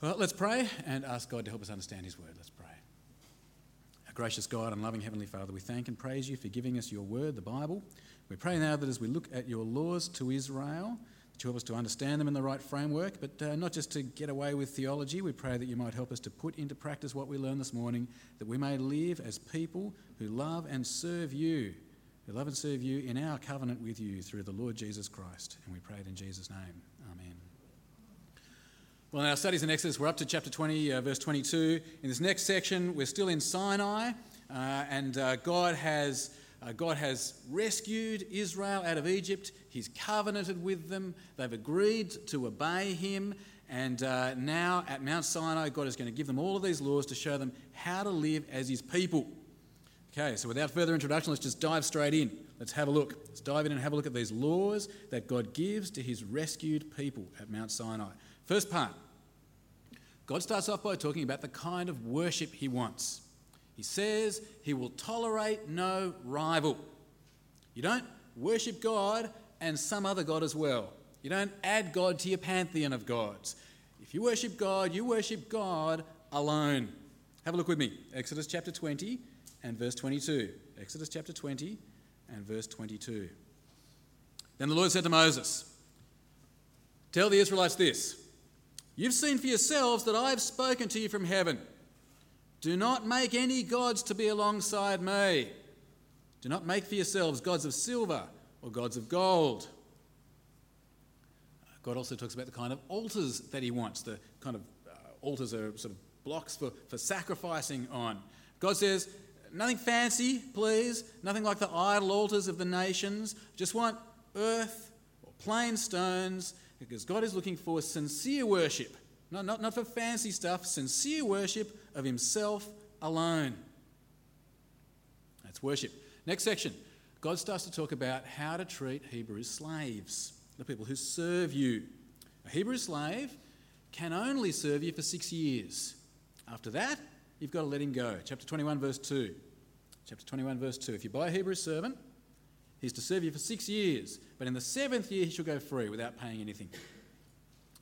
Well, let's pray and ask God to help us understand His word. Let's pray. Our gracious God and loving Heavenly Father, we thank and praise you for giving us your word, the Bible. We pray now that as we look at your laws to Israel, that you help us to understand them in the right framework, but uh, not just to get away with theology. We pray that you might help us to put into practice what we learned this morning, that we may live as people who love and serve you, who love and serve you in our covenant with you through the Lord Jesus Christ. And we pray it in Jesus' name. Well, in our studies in Exodus, we're up to chapter 20, uh, verse 22. In this next section, we're still in Sinai, uh, and uh, God has. Uh, God has rescued Israel out of Egypt. He's covenanted with them. They've agreed to obey Him. And uh, now at Mount Sinai, God is going to give them all of these laws to show them how to live as His people. Okay, so without further introduction, let's just dive straight in. Let's have a look. Let's dive in and have a look at these laws that God gives to His rescued people at Mount Sinai. First part God starts off by talking about the kind of worship He wants. He says He will tolerate no rival. You don't worship God and some other God as well. You don't add God to your pantheon of gods. If you worship God, you worship God alone. Have a look with me. Exodus chapter 20 and verse 22. Exodus chapter 20 and verse 22. Then the Lord said to Moses, Tell the Israelites this You've seen for yourselves that I've spoken to you from heaven. Do not make any gods to be alongside me. Do not make for yourselves gods of silver or gods of gold. God also talks about the kind of altars that he wants. The kind of uh, altars are sort of blocks for, for sacrificing on. God says, nothing fancy, please. Nothing like the idol altars of the nations. Just want earth or plain stones because God is looking for sincere worship, not, not, not for fancy stuff, sincere worship of Himself alone. That's worship. Next section God starts to talk about how to treat Hebrew slaves, the people who serve you. A Hebrew slave can only serve you for six years. After that, you've got to let him go. Chapter 21, verse 2. Chapter 21, verse 2. If you buy a Hebrew servant, he's to serve you for six years. But in the seventh year, he shall go free without paying anything.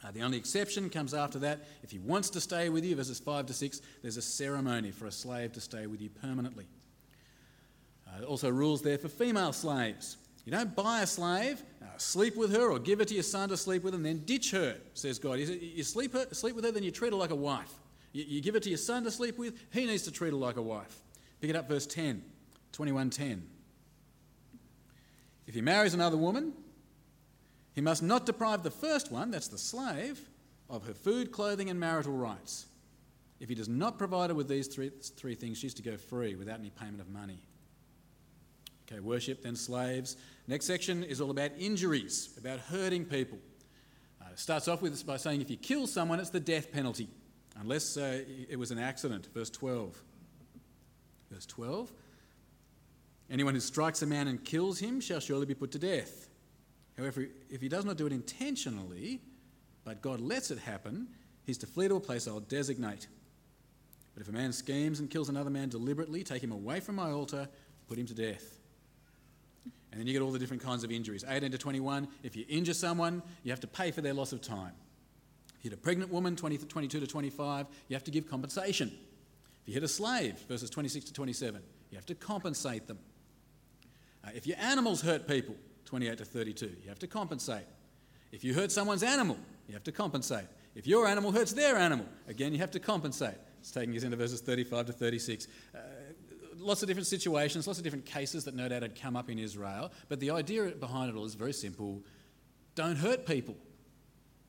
Uh, the only exception comes after that. If he wants to stay with you, verses 5 to 6, there's a ceremony for a slave to stay with you permanently. Uh, also, rules there for female slaves. You don't buy a slave, uh, sleep with her, or give her to your son to sleep with, and then ditch her, says God. You, you sleep, her, sleep with her, then you treat her like a wife. You, you give it to your son to sleep with, he needs to treat her like a wife. Pick it up, verse 10, 21:10. If he marries another woman, he must not deprive the first one, that's the slave, of her food, clothing, and marital rights. If he does not provide her with these three, three things, she's to go free without any payment of money. Okay, worship, then slaves. Next section is all about injuries, about hurting people. Uh, it starts off with by saying if you kill someone, it's the death penalty, unless uh, it was an accident. Verse 12. Verse 12 Anyone who strikes a man and kills him shall surely be put to death. However, if he does not do it intentionally, but God lets it happen, he's to flee to a place I'll designate. But if a man schemes and kills another man deliberately, take him away from my altar, put him to death. And then you get all the different kinds of injuries. 18 to 21, if you injure someone, you have to pay for their loss of time. If you hit a pregnant woman, 20, 22 to 25, you have to give compensation. If you hit a slave, verses 26 to 27, you have to compensate them. Uh, if your animals hurt people, 28 to 32, you have to compensate. If you hurt someone's animal, you have to compensate. If your animal hurts their animal, again, you have to compensate. It's taking us into verses 35 to 36. Uh, lots of different situations, lots of different cases that no doubt had come up in Israel, but the idea behind it all is very simple don't hurt people.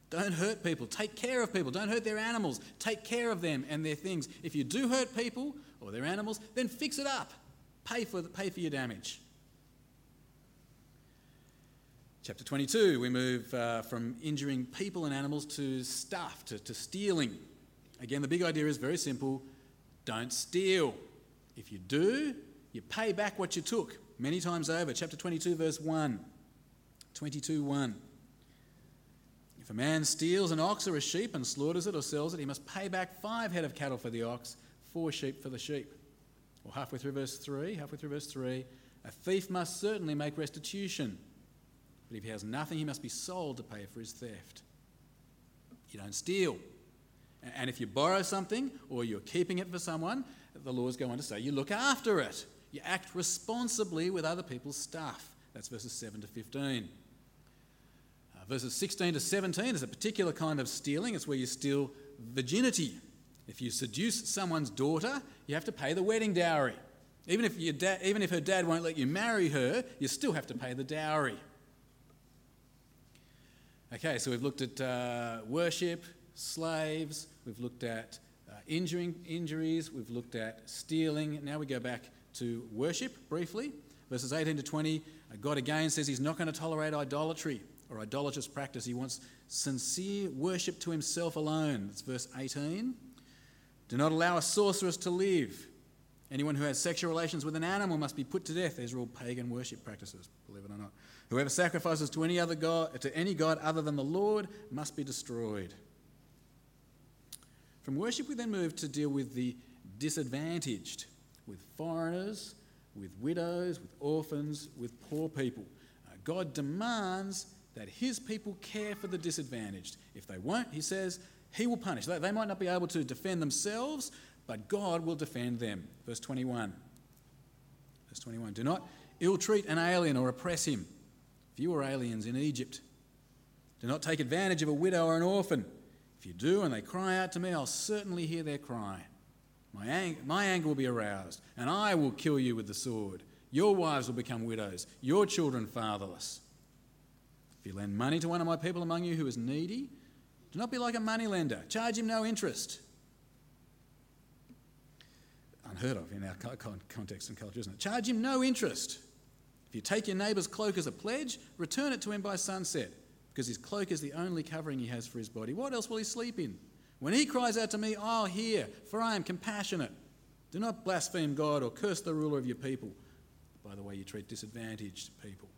Don't hurt people. Take care of people. Don't hurt their animals. Take care of them and their things. If you do hurt people or their animals, then fix it up. Pay for, the, pay for your damage. Chapter 22, we move uh, from injuring people and animals to stuff, to, to stealing. Again, the big idea is very simple don't steal. If you do, you pay back what you took many times over. Chapter 22, verse 1. 22 1. If a man steals an ox or a sheep and slaughters it or sells it, he must pay back five head of cattle for the ox, four sheep for the sheep. Or halfway through verse 3, halfway through verse 3, a thief must certainly make restitution but if he has nothing, he must be sold to pay for his theft. You don't steal. And if you borrow something or you're keeping it for someone, the laws go on to say you look after it. You act responsibly with other people's stuff. That's verses 7 to 15. Uh, verses 16 to 17 is a particular kind of stealing. It's where you steal virginity. If you seduce someone's daughter, you have to pay the wedding dowry. Even if, da- even if her dad won't let you marry her, you still have to pay the dowry. Okay, so we've looked at uh, worship, slaves, we've looked at uh, injuring, injuries, we've looked at stealing. Now we go back to worship briefly. Verses 18 to 20, uh, God again says he's not going to tolerate idolatry or idolatrous practice. He wants sincere worship to himself alone. That's verse 18. Do not allow a sorceress to live. Anyone who has sexual relations with an animal must be put to death. These are all pagan worship practices, believe it or not. Whoever sacrifices to any other god, to any god other than the Lord, must be destroyed. From worship, we then move to deal with the disadvantaged, with foreigners, with widows, with orphans, with poor people. Uh, God demands that His people care for the disadvantaged. If they won't, He says, He will punish. They, they might not be able to defend themselves, but God will defend them. Verse 21. Verse 21 Do not ill treat an alien or oppress him. If you were aliens in Egypt, do not take advantage of a widow or an orphan. If you do and they cry out to me, I'll certainly hear their cry. My, ang- my anger will be aroused, and I will kill you with the sword. Your wives will become widows, your children fatherless. If you lend money to one of my people among you who is needy, do not be like a moneylender. Charge him no interest. Unheard of in our context and culture, isn't it? Charge him no interest. If you take your neighbour's cloak as a pledge, return it to him by sunset because his cloak is the only covering he has for his body. What else will he sleep in? When he cries out to me, I'll hear, for I am compassionate. Do not blaspheme God or curse the ruler of your people by the way you treat disadvantaged people.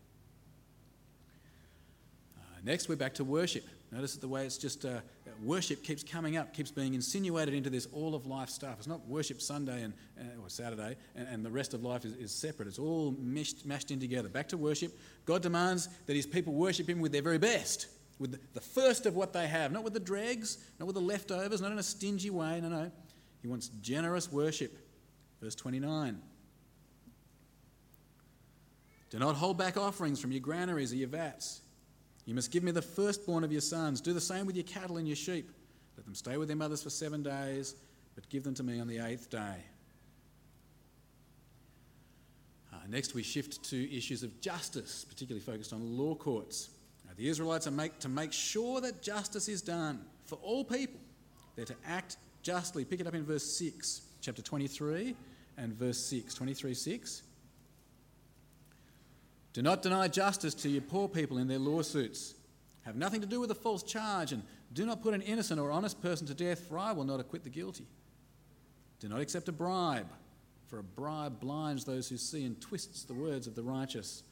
Uh, next, we're back to worship. Notice the way it's just uh, worship keeps coming up, keeps being insinuated into this all of life stuff. It's not worship Sunday and uh, or Saturday, and, and, the rest of life is, is separate. It's all meshed, mashed in together. Back to worship. God demands that His people worship Him with their very best, with the, the first of what they have, not with the dregs, not with the leftovers, not in a stingy way. No, no. He wants generous worship. Verse 29. Do not hold back offerings from your granaries or your vats. You must give me the firstborn of your sons. Do the same with your cattle and your sheep. Let them stay with their mothers for seven days, but give them to me on the eighth day. Uh, next, we shift to issues of justice, particularly focused on law courts. Now, the Israelites are make, to make sure that justice is done for all people. They're to act justly. Pick it up in verse 6, chapter 23 and verse 6. 23 6. Do not deny justice to your poor people in their lawsuits. Have nothing to do with a false charge, and do not put an innocent or honest person to death, for I will not acquit the guilty. Do not accept a bribe, for a bribe blinds those who see and twists the words of the righteous.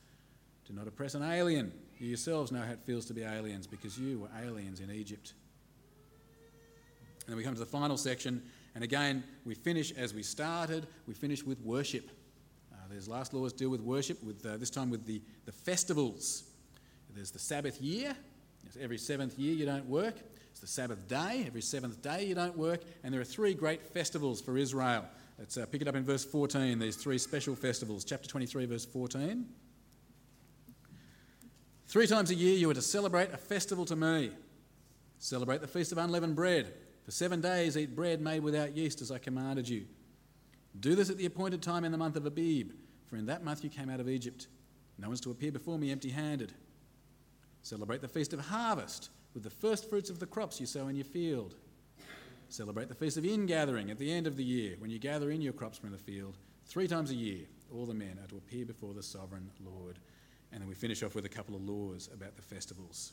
Do not oppress an alien. You yourselves know how it feels to be aliens, because you were aliens in Egypt. And then we come to the final section, and again, we finish as we started, we finish with worship. These last laws deal with worship, with uh, this time with the, the festivals. There's the Sabbath year. every seventh year you don't work. It's the Sabbath day. Every seventh day you don't work. And there are three great festivals for Israel. Let's uh, pick it up in verse 14, these three special festivals. Chapter 23, verse 14. Three times a year you are to celebrate a festival to me. Celebrate the Feast of Unleavened Bread. For seven days eat bread made without yeast as I commanded you. Do this at the appointed time in the month of Abib, for in that month you came out of Egypt. No one's to appear before me empty handed. Celebrate the feast of harvest with the first fruits of the crops you sow in your field. Celebrate the feast of ingathering at the end of the year, when you gather in your crops from the field. Three times a year, all the men are to appear before the sovereign Lord. And then we finish off with a couple of laws about the festivals.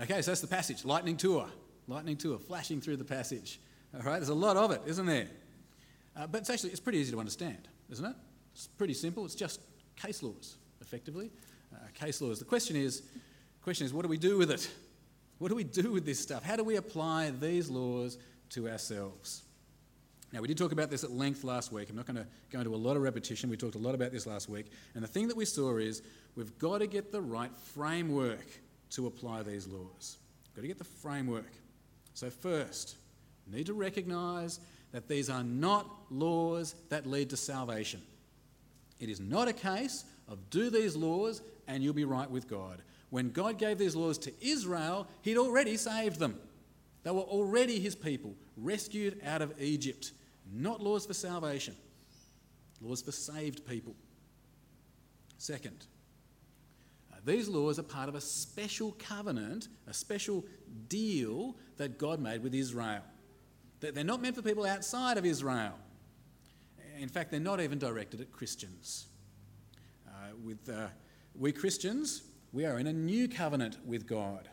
Okay, so that's the passage. Lightning tour. Lightning tour, flashing through the passage. All right, there's a lot of it, isn't there? Uh, but it's actually it's pretty easy to understand, isn't it? It's pretty simple. It's just case laws, effectively. Uh, case laws. The question is, question is, what do we do with it? What do we do with this stuff? How do we apply these laws to ourselves? Now, we did talk about this at length last week. I'm not going to go into a lot of repetition. We talked a lot about this last week. And the thing that we saw is we've got to get the right framework to apply these laws. We've got to get the framework. So, first, need to recognize that these are not laws that lead to salvation. It is not a case of do these laws and you'll be right with God. When God gave these laws to Israel, He'd already saved them. They were already His people, rescued out of Egypt. Not laws for salvation, laws for saved people. Second, uh, these laws are part of a special covenant, a special deal that God made with Israel. They're not meant for people outside of Israel. In fact, they're not even directed at Christians. Uh, with uh, we Christians, we are in a new covenant with God.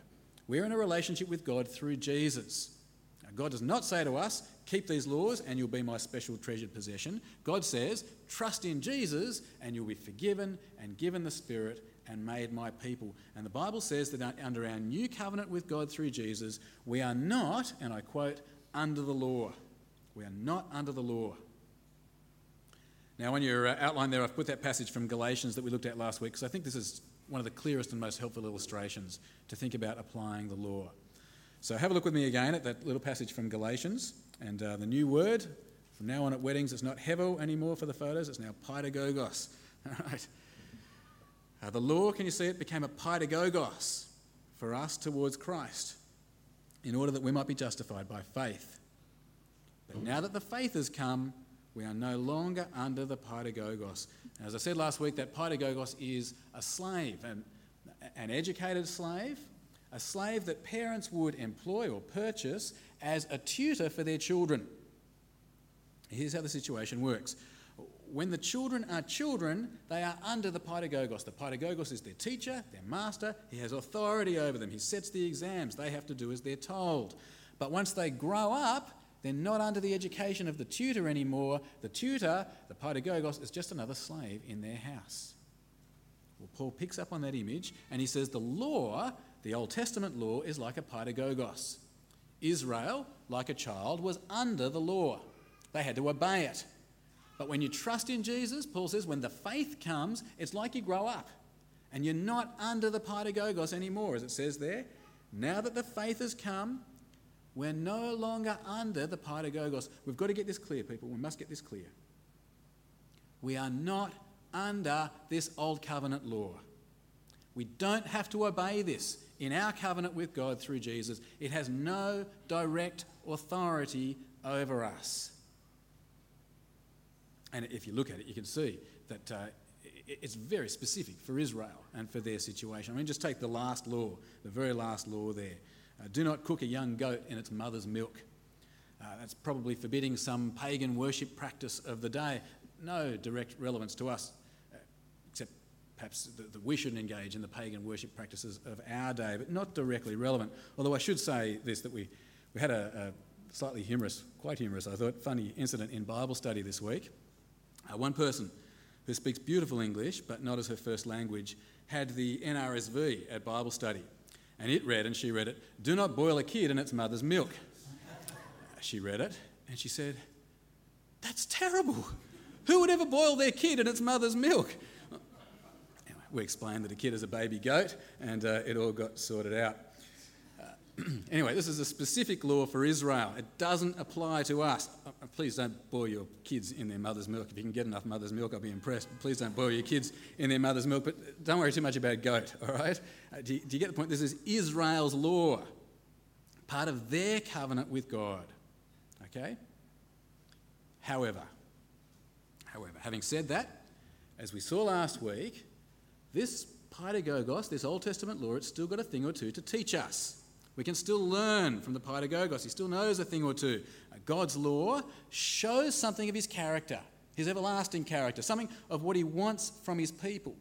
We're in a relationship with God through Jesus. Now, God does not say to us, keep these laws and you'll be my special treasured possession. God says, trust in Jesus and you'll be forgiven and given the Spirit and made my people. And the Bible says that under our new covenant with God through Jesus, we are not, and I quote, under the law. We are not under the law. Now, on your uh, outline there, I've put that passage from Galatians that we looked at last week because I think this is one of the clearest and most helpful illustrations to think about applying the law. So, have a look with me again at that little passage from Galatians. And uh, the new word from now on at weddings, it's not hevel anymore for the photos, it's now paidagogos. All right. Uh, the law, can you see it, became a paidagogos for us towards Christ in order that we might be justified by faith. But now that the faith has come, we are no longer under the paidagogos. As I said last week, that paidagogos is a slave, an, an educated slave, a slave that parents would employ or purchase as a tutor for their children. Here's how the situation works. When the children are children, they are under the paidagogos. The paidagogos is their teacher, their master. He has authority over them. He sets the exams. They have to do as they're told. But once they grow up, they're not under the education of the tutor anymore. The tutor, the paidagogos, is just another slave in their house. Well, Paul picks up on that image and he says the law, the Old Testament law, is like a paidagogos. Israel, like a child, was under the law. They had to obey it. But when you trust in Jesus, Paul says, when the faith comes, it's like you grow up. And you're not under the paidagogos anymore, as it says there. Now that the faith has come, we're no longer under the paidagogos. We've got to get this clear, people. We must get this clear. We are not under this old covenant law. We don't have to obey this in our covenant with God through Jesus. It has no direct authority over us. And if you look at it, you can see that uh, it's very specific for Israel and for their situation. I mean, just take the last law, the very last law there. Uh, do not cook a young goat in its mother's milk. Uh, that's probably forbidding some pagan worship practice of the day. No direct relevance to us, uh, except perhaps that, that we shouldn't engage in the pagan worship practices of our day, but not directly relevant. Although I should say this that we, we had a, a slightly humorous, quite humorous, I thought, funny incident in Bible study this week. Uh, one person who speaks beautiful English but not as her first language had the NRSV at Bible study. And it read, and she read it, Do not boil a kid in its mother's milk. She read it, and she said, That's terrible. Who would ever boil their kid in its mother's milk? Anyway, we explained that a kid is a baby goat, and uh, it all got sorted out. anyway, this is a specific law for Israel. It doesn't apply to us. Uh, uh, please don't boil your kids in their mother's milk. If you can get enough mother's milk, I'll be impressed. Please don't boil your kids in their mother's milk. But don't worry too much about goat, all right? Uh, do, you, do you get the point? This is Israel's law, part of their covenant with God. Okay? However, however, having said that, as we saw last week, this Paidagogos, this Old Testament law, it's still got a thing or two to teach us. We can still learn from the Paidagogos. He still knows a thing or two. Uh, God's law shows something of his character, his everlasting character, something of what he wants from his people.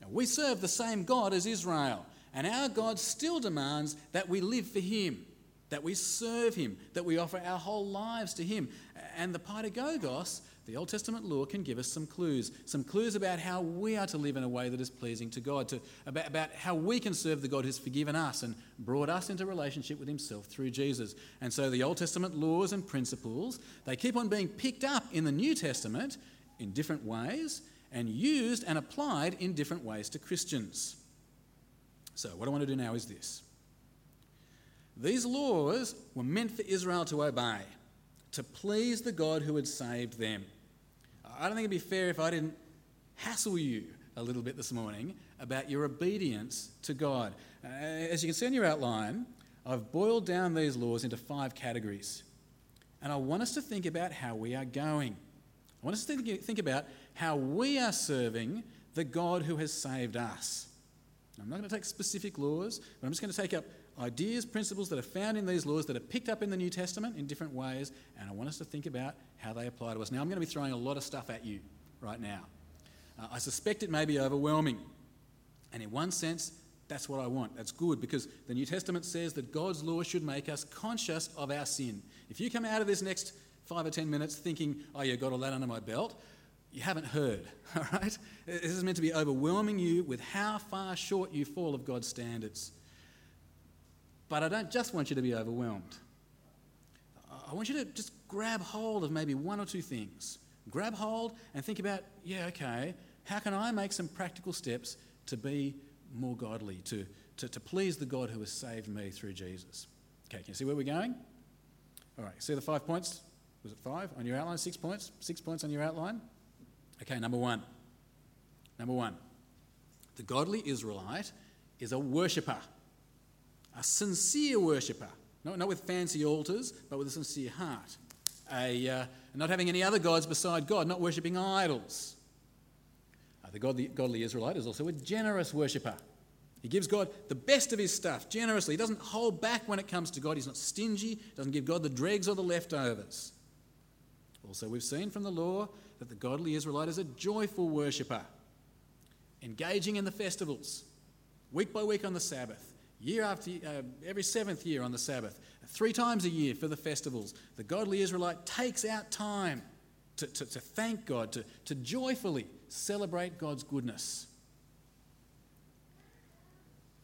Now, we serve the same God as Israel, and our God still demands that we live for him, that we serve him, that we offer our whole lives to him. And the Paidagogos the Old Testament law can give us some clues, some clues about how we are to live in a way that is pleasing to God, to, about, about how we can serve the God who's forgiven us and brought us into relationship with Himself through Jesus. And so the Old Testament laws and principles, they keep on being picked up in the New Testament in different ways and used and applied in different ways to Christians. So, what I want to do now is this These laws were meant for Israel to obey, to please the God who had saved them. I don't think it'd be fair if I didn't hassle you a little bit this morning about your obedience to God. Uh, as you can see in your outline, I've boiled down these laws into five categories. And I want us to think about how we are going. I want us to think about how we are serving the God who has saved us. I'm not going to take specific laws, but I'm just going to take up ideas, principles that are found in these laws that are picked up in the New Testament in different ways, and I want us to think about how they apply to us. Now, I'm going to be throwing a lot of stuff at you right now. Uh, I suspect it may be overwhelming, and in one sense, that's what I want. That's good because the New Testament says that God's law should make us conscious of our sin. If you come out of this next five or ten minutes thinking, oh, yeah, got all that under my belt, you haven't heard, all right? This is meant to be overwhelming you with how far short you fall of God's standards. But I don't just want you to be overwhelmed. I want you to just grab hold of maybe one or two things. Grab hold and think about, yeah, okay, how can I make some practical steps to be more godly, to, to, to please the God who has saved me through Jesus? Okay, can you see where we're going? All right, see the five points? Was it five on your outline? Six points? Six points on your outline? Okay, number one. Number one. The godly Israelite is a worshipper a sincere worshipper, not, not with fancy altars, but with a sincere heart. A, uh, not having any other gods beside God, not worshipping idols. Uh, the godly, godly Israelite is also a generous worshipper. He gives God the best of his stuff generously. He doesn't hold back when it comes to God. He's not stingy, doesn't give God the dregs or the leftovers. Also, we've seen from the law that the godly Israelite is a joyful worshipper, engaging in the festivals, week by week on the Sabbath, year after uh, every seventh year on the Sabbath, three times a year for the festivals. The godly Israelite takes out time to, to, to thank God, to, to joyfully celebrate God's goodness.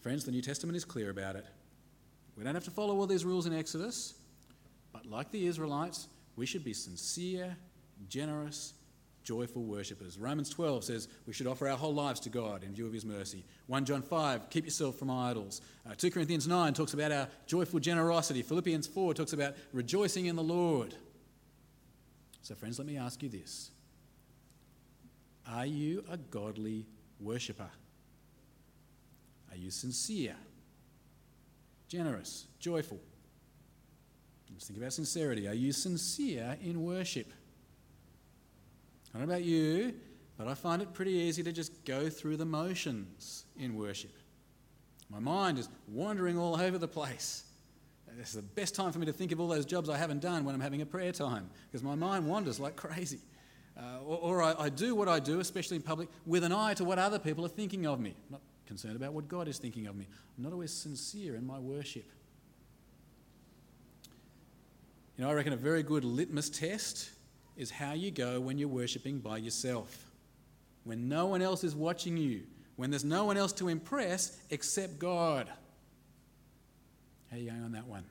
Friends, the New Testament is clear about it. We don't have to follow all these rules in Exodus, but like the Israelites, we should be sincere, generous, joyful worshippers. Romans 12 says we should offer our whole lives to God in view of his mercy. 1 John 5, keep yourself from idols. Uh, 2 Corinthians 9 talks about our joyful generosity. Philippians 4 talks about rejoicing in the Lord. So, friends, let me ask you this Are you a godly worshipper? Are you sincere, generous, joyful? Let's think about sincerity. Are you sincere in worship? I don't know about you, but I find it pretty easy to just go through the motions in worship. My mind is wandering all over the place. This is the best time for me to think of all those jobs I haven't done when I'm having a prayer time, because my mind wanders like crazy. Uh, or, or I, I, do what I do, especially in public, with an eye to what other people are thinking of me. I'm not concerned about what God is thinking of me. I'm not always sincere in my worship. You know, I reckon a very good litmus test is how you go when you're worshipping by yourself. When no one else is watching you, when there's no one else to impress except God. How are you going on that one?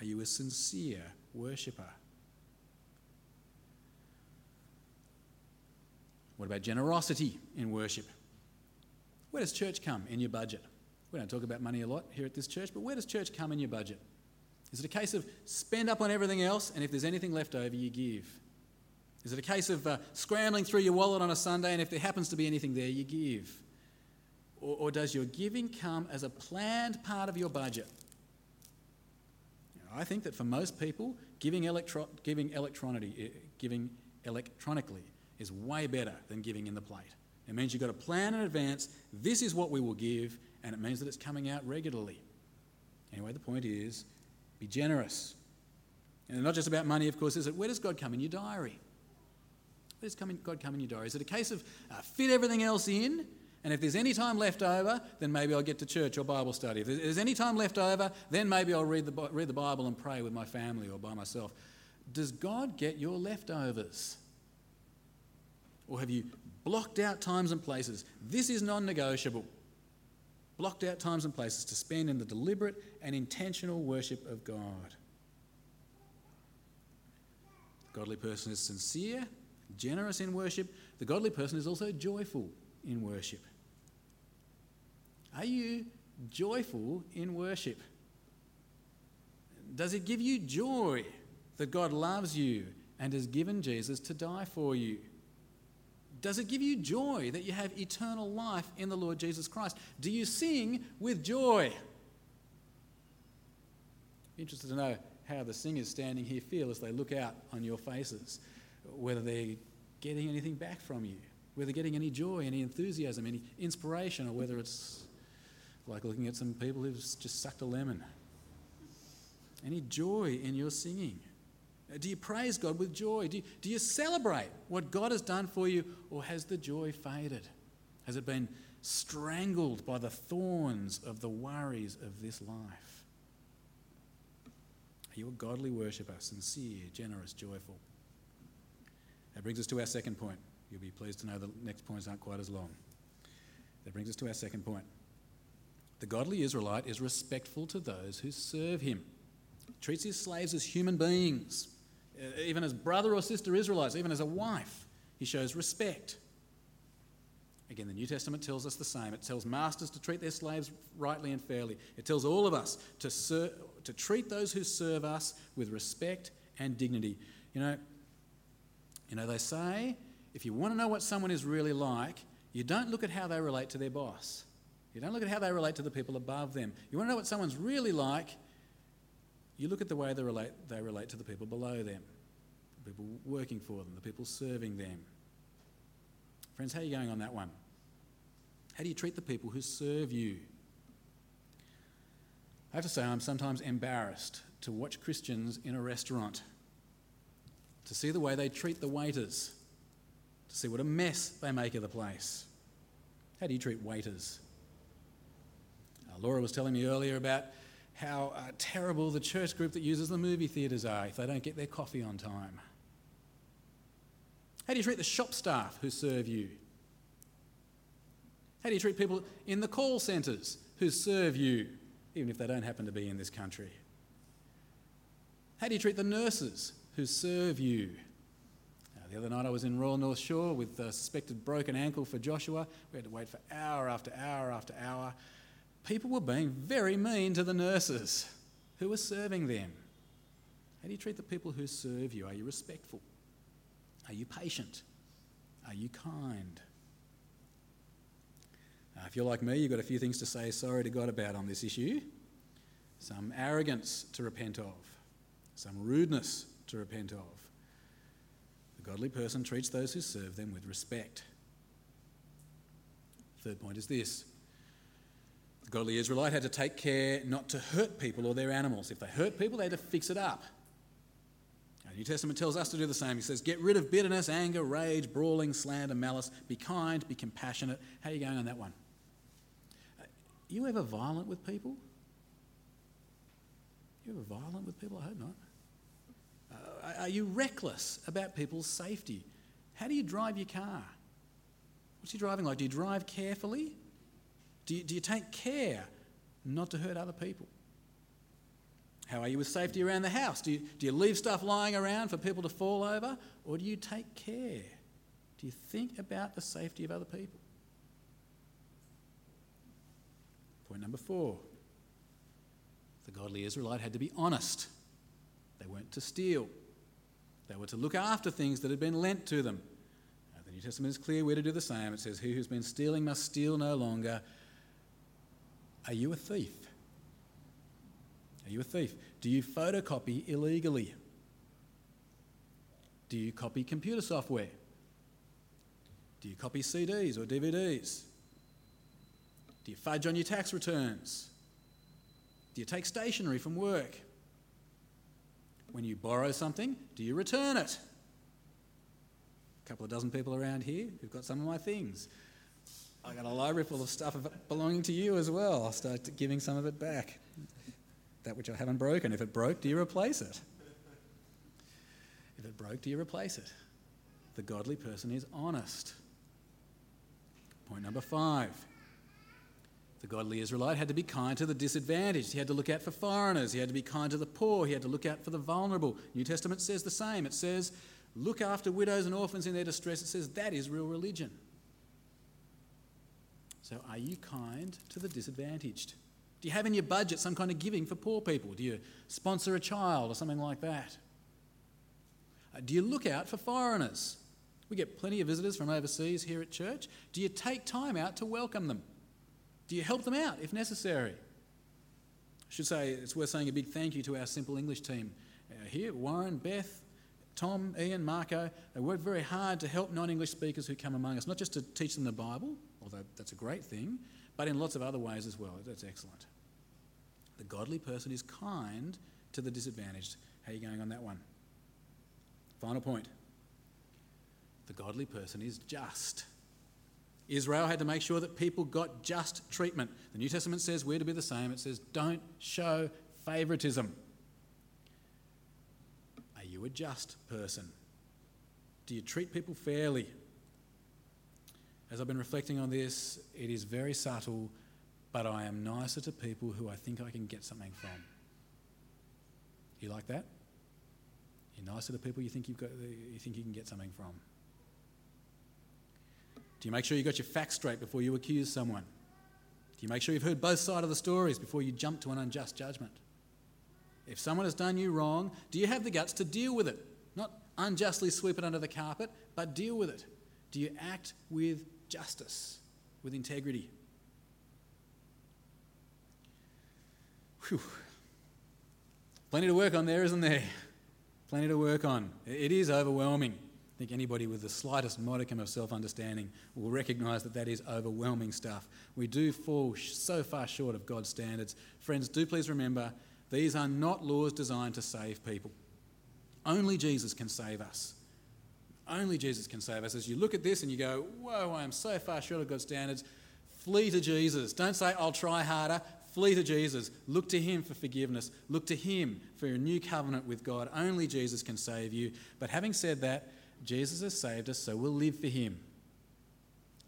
Are you a sincere worshipper? What about generosity in worship? Where does church come in your budget? We don't talk about money a lot here at this church, but where does church come in your budget? Is it a case of spend up on everything else, and if there's anything left over, you give? Is it a case of uh, scrambling through your wallet on a Sunday, and if there happens to be anything there, you give? Or, or does your giving come as a planned part of your budget? I think that for most people, giving, electro- giving, eh, giving electronically is way better than giving in the plate. It means you've got to plan in advance this is what we will give, and it means that it's coming out regularly. Anyway, the point is be generous. And not just about money, of course, is it? Where does God come in your diary? Where does God come in your diary? Is it a case of uh, fit everything else in? And if there's any time left over, then maybe I'll get to church or Bible study. If there's any time left over, then maybe I'll read the, read the Bible and pray with my family or by myself. Does God get your leftovers? Or have you blocked out times and places? This is non negotiable blocked out times and places to spend in the deliberate and intentional worship of God. The godly person is sincere, generous in worship. The godly person is also joyful in worship. Are you joyful in worship? Does it give you joy that God loves you and has given Jesus to die for you? Does it give you joy that you have eternal life in the Lord Jesus Christ? Do you sing with joy? Interested to know how the singers standing here feel as they look out on your faces, whether they're getting anything back from you, whether they're getting any joy, any enthusiasm, any inspiration, or whether it's like looking at some people who've just sucked a lemon. Any joy in your singing? Do you praise God with joy? Do you, do you celebrate what God has done for you, or has the joy faded? Has it been strangled by the thorns of the worries of this life? Are you a godly worshipper, sincere, generous, joyful? That brings us to our second point. You'll be pleased to know the next points aren't quite as long. That brings us to our second point. The godly Israelite is respectful to those who serve him, treats his slaves as human beings, uh, Uh, even as brother or sister Israelites, even as a wife. He shows respect. Again, the New Testament tells us the same. It tells masters to treat their slaves rightly and fairly. It tells all of us to, ser- to treat those who serve us with respect and dignity. You know, you know, they say if you want to know what someone is really like, you don't look at how they relate to their boss. You don't look at how they relate to the people above them. You want to know what someone's really like, you look at the way they relate, they relate to the people below them, the people working for them, the people serving them. Friends, how are you going on that one? How do you treat the people who serve you? I have to say, I'm sometimes embarrassed to watch Christians in a restaurant, to see the way they treat the waiters, to see what a mess they make of the place. How do you treat waiters? Uh, Laura was telling me earlier about how uh, terrible the church group that uses the movie theatres are if they don't get their coffee on time. How do you treat the shop staff who serve you? How do you treat people in the call centres who serve you, even if they don't happen to be in this country? How do you treat the nurses who serve you? Now, the other night I was in Royal North Shore with a suspected broken ankle for Joshua. We had to wait for hour after hour after hour. People were being very mean to the nurses who were serving them. How do you treat the people who serve you? Are you respectful? Are you patient? Are you kind? Uh, if you're like me, you've got a few things to say sorry to God about on this issue. Some arrogance to repent of, some rudeness to repent of. The godly person treats those who serve them with respect. Third point is this the godly Israelite had to take care not to hurt people or their animals. If they hurt people, they had to fix it up. The New Testament tells us to do the same. He says, Get rid of bitterness, anger, rage, brawling, slander, malice. Be kind, be compassionate. How are you going on that one? Are you ever violent with people? Are You ever violent with people? I hope not. Uh, are you reckless about people's safety? How do you drive your car? What's your driving like? Do you drive carefully? Do you, do you take care not to hurt other people? How are you with safety around the house? Do you, do you leave stuff lying around for people to fall over? Or do you take care? Do you think about the safety of other people? Point number four the godly Israelite had to be honest. They weren't to steal, they were to look after things that had been lent to them. Now, the New Testament is clear we're to do the same. It says, He who's been stealing must steal no longer. Are you a thief? Are you a thief? Do you photocopy illegally? Do you copy computer software? Do you copy CDs or DVDs? Do you fudge on your tax returns? Do you take stationery from work? When you borrow something, do you return it? A couple of dozen people around here who've got some of my things. I got a library full of stuff belonging to you as well. I'll start giving some of it back. That which I haven't broken. If it broke, do you replace it? If it broke, do you replace it? The godly person is honest. Point number five. The godly Israelite had to be kind to the disadvantaged. He had to look out for foreigners. He had to be kind to the poor. He had to look out for the vulnerable. New Testament says the same. It says, look after widows and orphans in their distress. It says that is real religion. So, are you kind to the disadvantaged? Do you have in your budget some kind of giving for poor people? Do you sponsor a child or something like that? Uh, do you look out for foreigners? We get plenty of visitors from overseas here at church. Do you take time out to welcome them? Do you help them out if necessary? I should say it's worth saying a big thank you to our simple English team uh, here Warren, Beth, Tom, Ian, Marco. They work very hard to help non English speakers who come among us, not just to teach them the Bible, although that's a great thing, but in lots of other ways as well. That's excellent. The godly person is kind to the disadvantaged. How are you going on that one? Final point. The godly person is just. Israel had to make sure that people got just treatment. The New Testament says we're to be the same. It says don't show favoritism. Are you a just person? Do you treat people fairly? As I've been reflecting on this, it is very subtle but I am nicer to people who I think I can get something from. You like that? You're nicer to people you think, you've got, you think you can get something from. Do you make sure you got your facts straight before you accuse someone? Do you make sure you've heard both sides of the stories before you jump to an unjust judgment? If someone has done you wrong, do you have the guts to deal with it? Not unjustly sweep it under the carpet, but deal with it. Do you act with justice, with integrity? Whew. Plenty to work on there, isn't there? Plenty to work on. It is overwhelming. I think anybody with the slightest modicum of self understanding will recognise that that is overwhelming stuff. We do fall so far short of God's standards. Friends, do please remember these are not laws designed to save people. Only Jesus can save us. Only Jesus can save us. As you look at this and you go, Whoa, I am so far short of God's standards, flee to Jesus. Don't say, I'll try harder. Flee to Jesus. Look to Him for forgiveness. Look to Him for a new covenant with God. Only Jesus can save you. But having said that, Jesus has saved us, so we'll live for Him.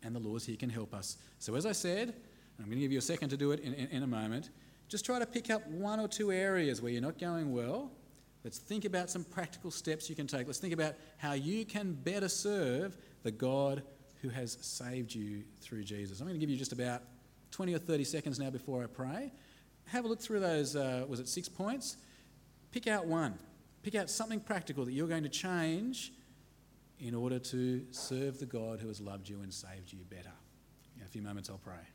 And the laws here can help us. So, as I said, I'm going to give you a second to do it in, in, in a moment. Just try to pick up one or two areas where you're not going well. Let's think about some practical steps you can take. Let's think about how you can better serve the God who has saved you through Jesus. I'm going to give you just about 20 or 30 seconds now before I pray. Have a look through those, uh, was it six points? Pick out one. Pick out something practical that you're going to change in order to serve the God who has loved you and saved you better. In a few moments, I'll pray.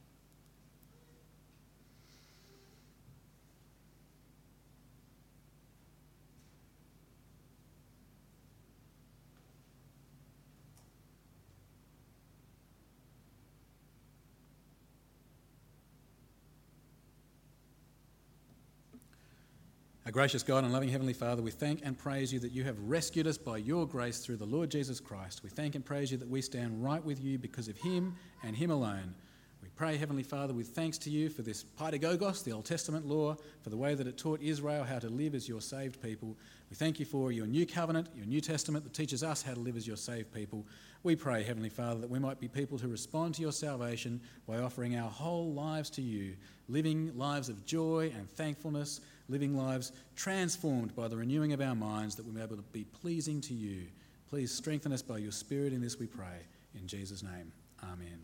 Our gracious God and loving Heavenly Father, we thank and praise you that you have rescued us by your grace through the Lord Jesus Christ. We thank and praise you that we stand right with you because of him and him alone. We pray, Heavenly Father, with thanks to you for this Paidagogos, the Old Testament law, for the way that it taught Israel how to live as your saved people. We thank you for your new covenant, your New Testament that teaches us how to live as your saved people. We pray, Heavenly Father, that we might be people who respond to your salvation by offering our whole lives to you, living lives of joy and thankfulness living lives transformed by the renewing of our minds that we may be able to be pleasing to you. Please strengthen us by your Spirit in this, we pray. In Jesus' name, amen.